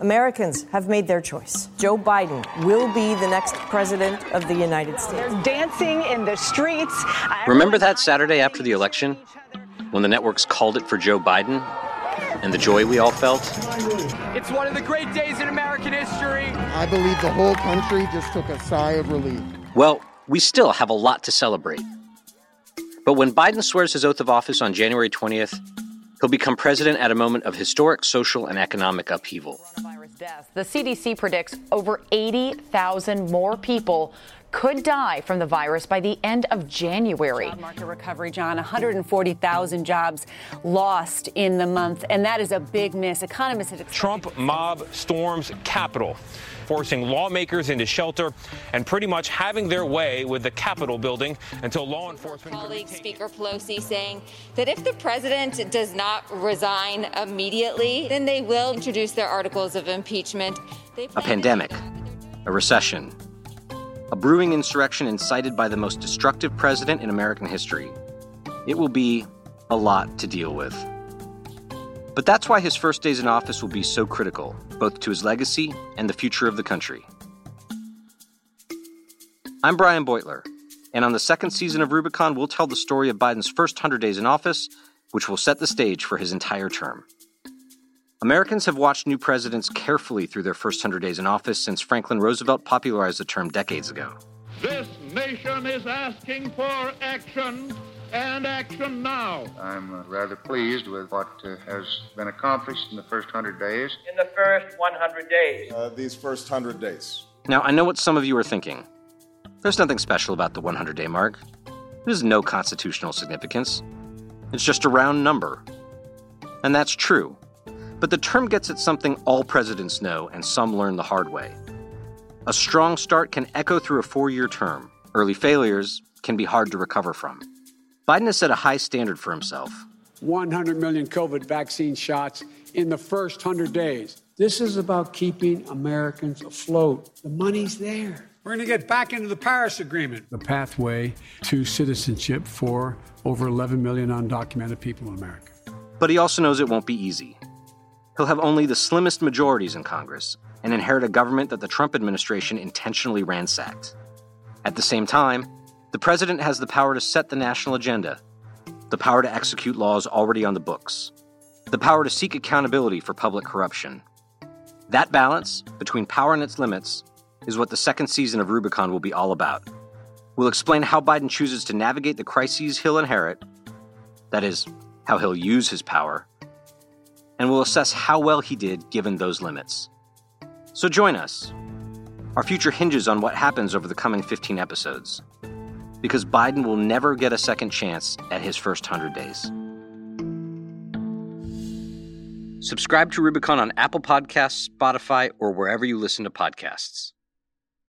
Americans have made their choice. Joe Biden will be the next president of the United States. They're dancing in the streets. Remember that Saturday after the election when the networks called it for Joe Biden and the joy we all felt? It's one of the great days in American history. I believe the whole country just took a sigh of relief. Well, we still have a lot to celebrate. But when Biden swears his oath of office on January 20th, he'll become president at a moment of historic social and economic upheaval. The CDC predicts over 80,000 more people could die from the virus by the end of January. Job market recovery, John. 140,000 jobs lost in the month, and that is a big miss. Economists had Trump mob storms Capitol forcing lawmakers into shelter and pretty much having their way with the Capitol building until law enforcement. Colleague Speaker Pelosi saying that if the president does not resign immediately, then they will introduce their articles of impeachment. A pandemic, a recession, a brewing insurrection incited by the most destructive president in American history. It will be a lot to deal with. But that's why his first days in office will be so critical, both to his legacy and the future of the country. I'm Brian Beutler, and on the second season of Rubicon, we'll tell the story of Biden's first 100 days in office, which will set the stage for his entire term. Americans have watched new presidents carefully through their first 100 days in office since Franklin Roosevelt popularized the term decades ago. This nation is asking for action and action now. I'm uh, rather pleased with what uh, has been accomplished in the first 100 days. In the first 100 days. Uh, these first 100 days. Now, I know what some of you are thinking. There's nothing special about the 100 day mark. There's no constitutional significance. It's just a round number. And that's true. But the term gets at something all presidents know and some learn the hard way. A strong start can echo through a four year term. Early failures can be hard to recover from. Biden has set a high standard for himself. 100 million COVID vaccine shots in the first 100 days. This is about keeping Americans afloat. The money's there. We're going to get back into the Paris Agreement, the pathway to citizenship for over 11 million undocumented people in America. But he also knows it won't be easy. He'll have only the slimmest majorities in Congress and inherit a government that the Trump administration intentionally ransacked. At the same time, the president has the power to set the national agenda, the power to execute laws already on the books, the power to seek accountability for public corruption. That balance between power and its limits is what the second season of Rubicon will be all about. We'll explain how Biden chooses to navigate the crises he'll inherit, that is, how he'll use his power, and we'll assess how well he did given those limits. So join us. Our future hinges on what happens over the coming 15 episodes because Biden will never get a second chance at his first 100 days. Subscribe to Rubicon on Apple Podcasts, Spotify, or wherever you listen to podcasts.